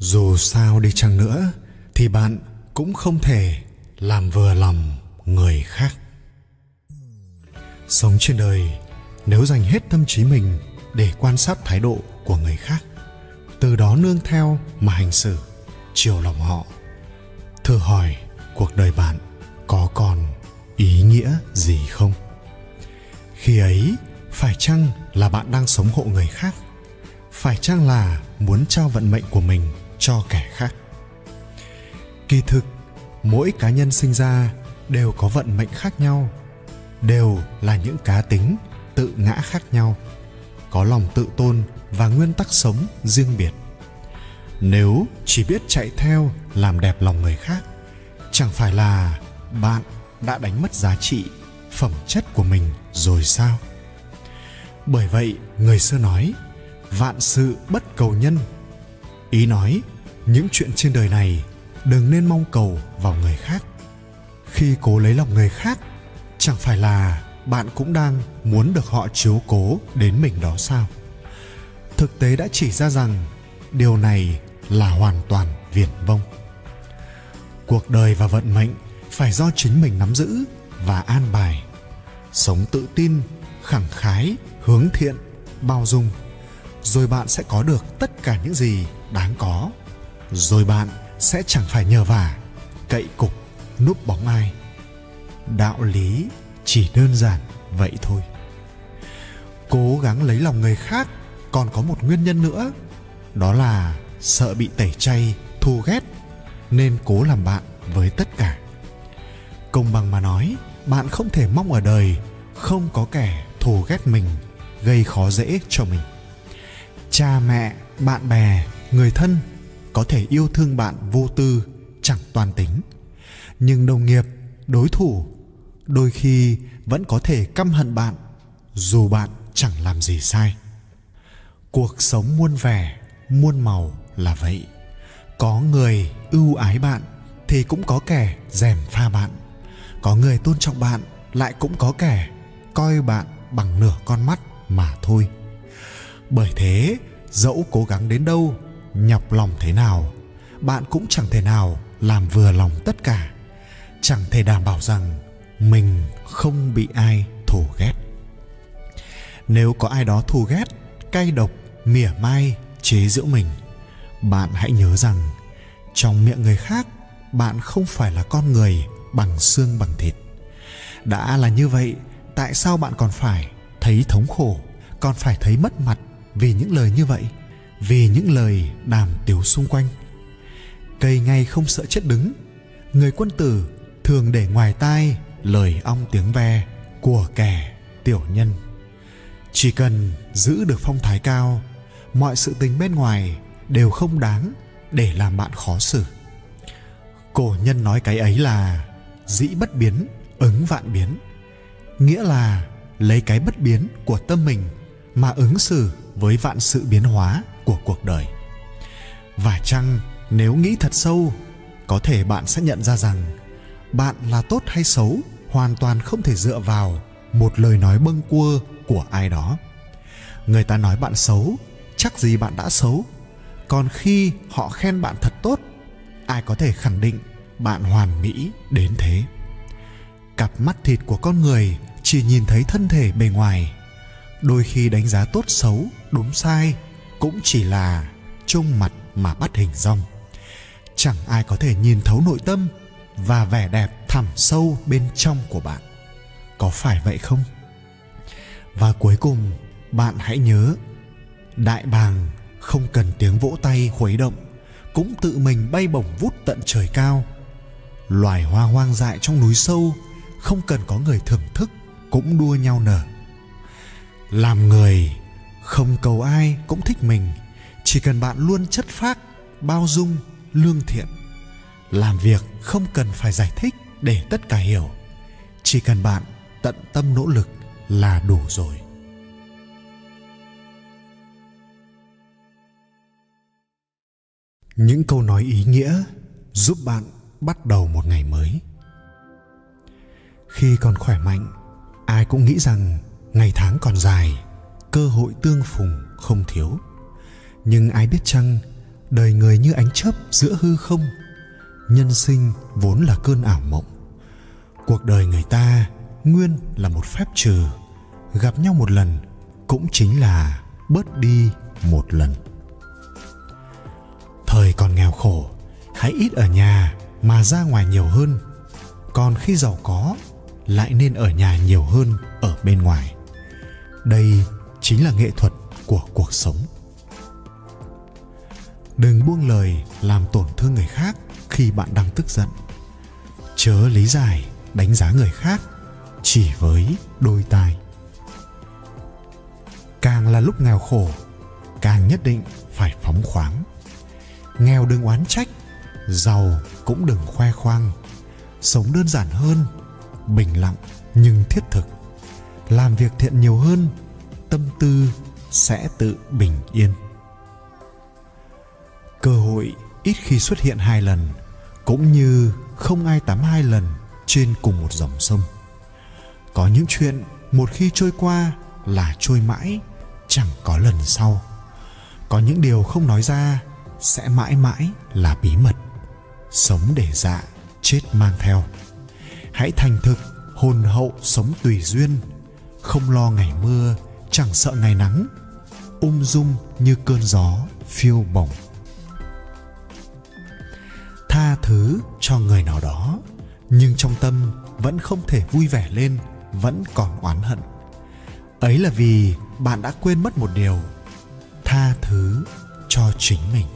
dù sao đi chăng nữa, thì bạn cũng không thể làm vừa lòng người khác. Sống trên đời, nếu dành hết tâm trí mình để quan sát thái độ của người khác, từ đó nương theo mà hành xử, chiều lòng họ. Thử hỏi cuộc đời bạn có còn ý nghĩa gì không? Khi ấy, phải chăng là bạn đang sống hộ người khác? Phải chăng là muốn trao vận mệnh của mình cho kẻ khác. Kỳ thực, mỗi cá nhân sinh ra đều có vận mệnh khác nhau, đều là những cá tính tự ngã khác nhau, có lòng tự tôn và nguyên tắc sống riêng biệt. Nếu chỉ biết chạy theo làm đẹp lòng người khác, chẳng phải là bạn đã đánh mất giá trị, phẩm chất của mình rồi sao? Bởi vậy, người xưa nói, vạn sự bất cầu nhân ý nói, những chuyện trên đời này đừng nên mong cầu vào người khác. Khi cố lấy lòng người khác, chẳng phải là bạn cũng đang muốn được họ chiếu cố đến mình đó sao? Thực tế đã chỉ ra rằng điều này là hoàn toàn viển vông. Cuộc đời và vận mệnh phải do chính mình nắm giữ và an bài. Sống tự tin, khẳng khái, hướng thiện, bao dung. Rồi bạn sẽ có được tất cả những gì đáng có. Rồi bạn sẽ chẳng phải nhờ vả, cậy cục, núp bóng ai. Đạo lý chỉ đơn giản vậy thôi. Cố gắng lấy lòng người khác còn có một nguyên nhân nữa, đó là sợ bị tẩy chay, thù ghét, nên cố làm bạn với tất cả. Công bằng mà nói, bạn không thể mong ở đời không có kẻ thù ghét mình, gây khó dễ cho mình. Cha mẹ, bạn bè người thân có thể yêu thương bạn vô tư, chẳng toàn tính. Nhưng đồng nghiệp, đối thủ, đôi khi vẫn có thể căm hận bạn, dù bạn chẳng làm gì sai. Cuộc sống muôn vẻ, muôn màu là vậy. Có người ưu ái bạn thì cũng có kẻ rèm pha bạn. Có người tôn trọng bạn lại cũng có kẻ coi bạn bằng nửa con mắt mà thôi. Bởi thế, dẫu cố gắng đến đâu nhọc lòng thế nào, bạn cũng chẳng thể nào làm vừa lòng tất cả. Chẳng thể đảm bảo rằng mình không bị ai thù ghét. Nếu có ai đó thù ghét, cay độc, mỉa mai, chế giễu mình, bạn hãy nhớ rằng trong miệng người khác, bạn không phải là con người bằng xương bằng thịt. Đã là như vậy, tại sao bạn còn phải thấy thống khổ, còn phải thấy mất mặt vì những lời như vậy? Vì những lời đàm tiếu xung quanh. Cây ngay không sợ chết đứng, người quân tử thường để ngoài tai lời ong tiếng ve của kẻ tiểu nhân. Chỉ cần giữ được phong thái cao, mọi sự tình bên ngoài đều không đáng để làm bạn khó xử. Cổ nhân nói cái ấy là dĩ bất biến, ứng vạn biến. Nghĩa là lấy cái bất biến của tâm mình mà ứng xử với vạn sự biến hóa của cuộc đời. Và chăng nếu nghĩ thật sâu, có thể bạn sẽ nhận ra rằng bạn là tốt hay xấu hoàn toàn không thể dựa vào một lời nói bâng quơ của ai đó. Người ta nói bạn xấu, chắc gì bạn đã xấu. Còn khi họ khen bạn thật tốt, ai có thể khẳng định bạn hoàn mỹ đến thế? Cặp mắt thịt của con người chỉ nhìn thấy thân thể bề ngoài, đôi khi đánh giá tốt xấu đúng sai cũng chỉ là trông mặt mà bắt hình rong chẳng ai có thể nhìn thấu nội tâm và vẻ đẹp thẳm sâu bên trong của bạn. Có phải vậy không? Và cuối cùng, bạn hãy nhớ, đại bàng không cần tiếng vỗ tay khuấy động, cũng tự mình bay bổng vút tận trời cao. Loài hoa hoang dại trong núi sâu không cần có người thưởng thức cũng đua nhau nở. Làm người không cầu ai cũng thích mình. Chỉ cần bạn luôn chất phác, bao dung, lương thiện. Làm việc không cần phải giải thích để tất cả hiểu. Chỉ cần bạn tận tâm nỗ lực là đủ rồi. Những câu nói ý nghĩa giúp bạn bắt đầu một ngày mới. Khi còn khỏe mạnh, ai cũng nghĩ rằng ngày tháng còn dài cơ hội tương phùng không thiếu. Nhưng ai biết chăng, đời người như ánh chớp giữa hư không, nhân sinh vốn là cơn ảo mộng. Cuộc đời người ta nguyên là một phép trừ, gặp nhau một lần cũng chính là bớt đi một lần. Thời còn nghèo khổ, hãy ít ở nhà mà ra ngoài nhiều hơn. Còn khi giàu có, lại nên ở nhà nhiều hơn ở bên ngoài. Đây chính là nghệ thuật của cuộc sống. Đừng buông lời làm tổn thương người khác khi bạn đang tức giận. Chớ lý giải, đánh giá người khác chỉ với đôi tai. Càng là lúc nghèo khổ, càng nhất định phải phóng khoáng. Nghèo đừng oán trách, giàu cũng đừng khoe khoang. Sống đơn giản hơn, bình lặng nhưng thiết thực. Làm việc thiện nhiều hơn tâm tư sẽ tự bình yên. Cơ hội ít khi xuất hiện hai lần, cũng như không ai tắm hai lần trên cùng một dòng sông. Có những chuyện một khi trôi qua là trôi mãi, chẳng có lần sau. Có những điều không nói ra sẽ mãi mãi là bí mật. Sống để dạ chết mang theo. Hãy thành thực, hồn hậu sống tùy duyên, không lo ngày mưa chẳng sợ ngày nắng, ung dung như cơn gió phiêu bổng. Tha thứ cho người nào đó, nhưng trong tâm vẫn không thể vui vẻ lên, vẫn còn oán hận. Ấy là vì bạn đã quên mất một điều, tha thứ cho chính mình.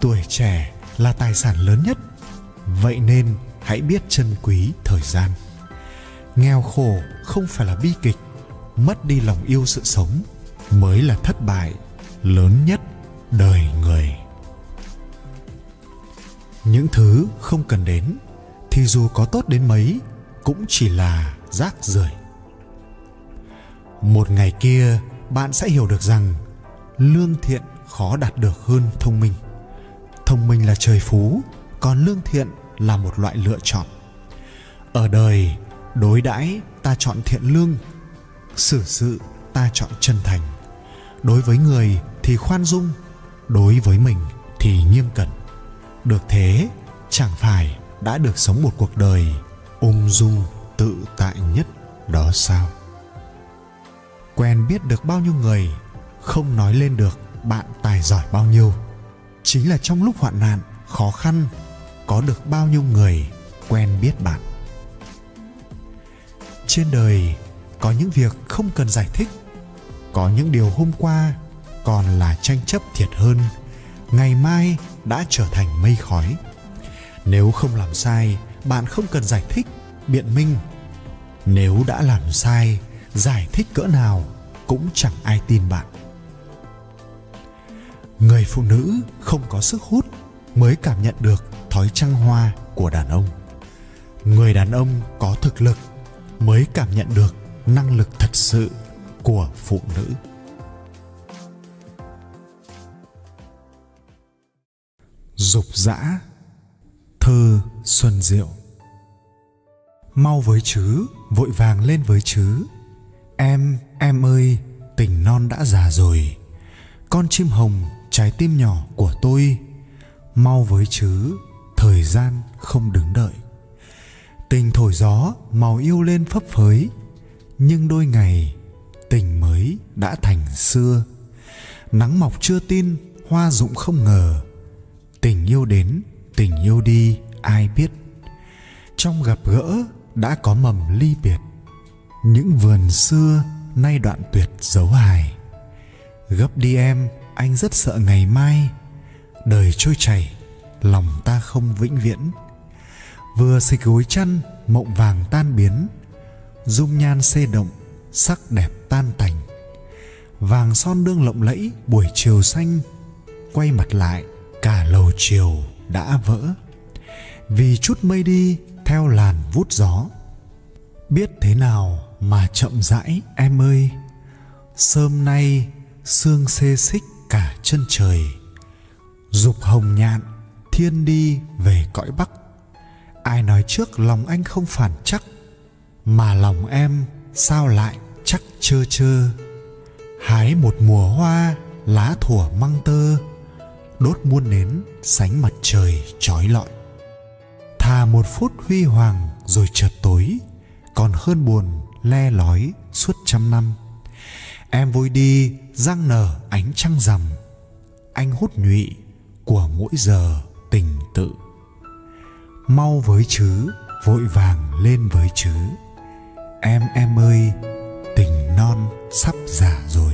Tuổi trẻ là tài sản lớn nhất, vậy nên hãy biết trân quý thời gian. Nghèo khổ không phải là bi kịch mất đi lòng yêu sự sống mới là thất bại lớn nhất đời người. Những thứ không cần đến thì dù có tốt đến mấy cũng chỉ là rác rưởi. Một ngày kia, bạn sẽ hiểu được rằng lương thiện khó đạt được hơn thông minh. Thông minh là trời phú, còn lương thiện là một loại lựa chọn. Ở đời, đối đãi ta chọn thiện lương xử sự, ta chọn chân thành. Đối với người thì khoan dung, đối với mình thì nghiêm cẩn. Được thế, chẳng phải đã được sống một cuộc đời ung dung, tự tại nhất đó sao? Quen biết được bao nhiêu người, không nói lên được bạn tài giỏi bao nhiêu. Chính là trong lúc hoạn nạn, khó khăn, có được bao nhiêu người quen biết bạn. Trên đời có những việc không cần giải thích. Có những điều hôm qua còn là tranh chấp thiệt hơn, ngày mai đã trở thành mây khói. Nếu không làm sai, bạn không cần giải thích, biện minh. Nếu đã làm sai, giải thích cỡ nào cũng chẳng ai tin bạn. Người phụ nữ không có sức hút mới cảm nhận được thói trăng hoa của đàn ông. Người đàn ông có thực lực mới cảm nhận được năng lực thật sự của phụ nữ. Dục dã, thơ xuân diệu. Mau với chứ, vội vàng lên với chứ. Em em ơi, tình non đã già rồi. Con chim hồng, trái tim nhỏ của tôi. Mau với chứ, thời gian không đứng đợi. Tình thổi gió màu yêu lên phấp phới nhưng đôi ngày, tình mới đã thành xưa. Nắng mọc chưa tin, hoa rụng không ngờ. Tình yêu đến, tình yêu đi, ai biết? Trong gặp gỡ đã có mầm ly biệt. Những vườn xưa nay đoạn tuyệt dấu hài. Gấp đi em, anh rất sợ ngày mai. Đời trôi chảy, lòng ta không vĩnh viễn. Vừa xịch gối chăn, mộng vàng tan biến dung nhan xê động, sắc đẹp tan tành. Vàng son đương lộng lẫy, buổi chiều xanh, quay mặt lại, cả lầu chiều đã vỡ. Vì chút mây đi, theo làn vút gió. Biết thế nào mà chậm rãi, em ơi? Sớm nay, sương xê xích cả chân trời. Dục hồng nhạn, thiên đi về cõi bắc. Ai nói trước lòng anh không phản chắc? Mà lòng em sao lại chắc chơ chơ? Hái một mùa hoa, lá thủa măng tơ, đốt muôn nến sánh mặt trời trói lọi. Thà một phút huy hoàng rồi chợt tối, còn hơn buồn le lói suốt trăm năm. Em vui đi, răng nở, ánh trăng rằm, anh hút nhụy của mỗi giờ tình tự. Mau với chứ, vội vàng lên với chứ em em ơi tình non sắp già rồi.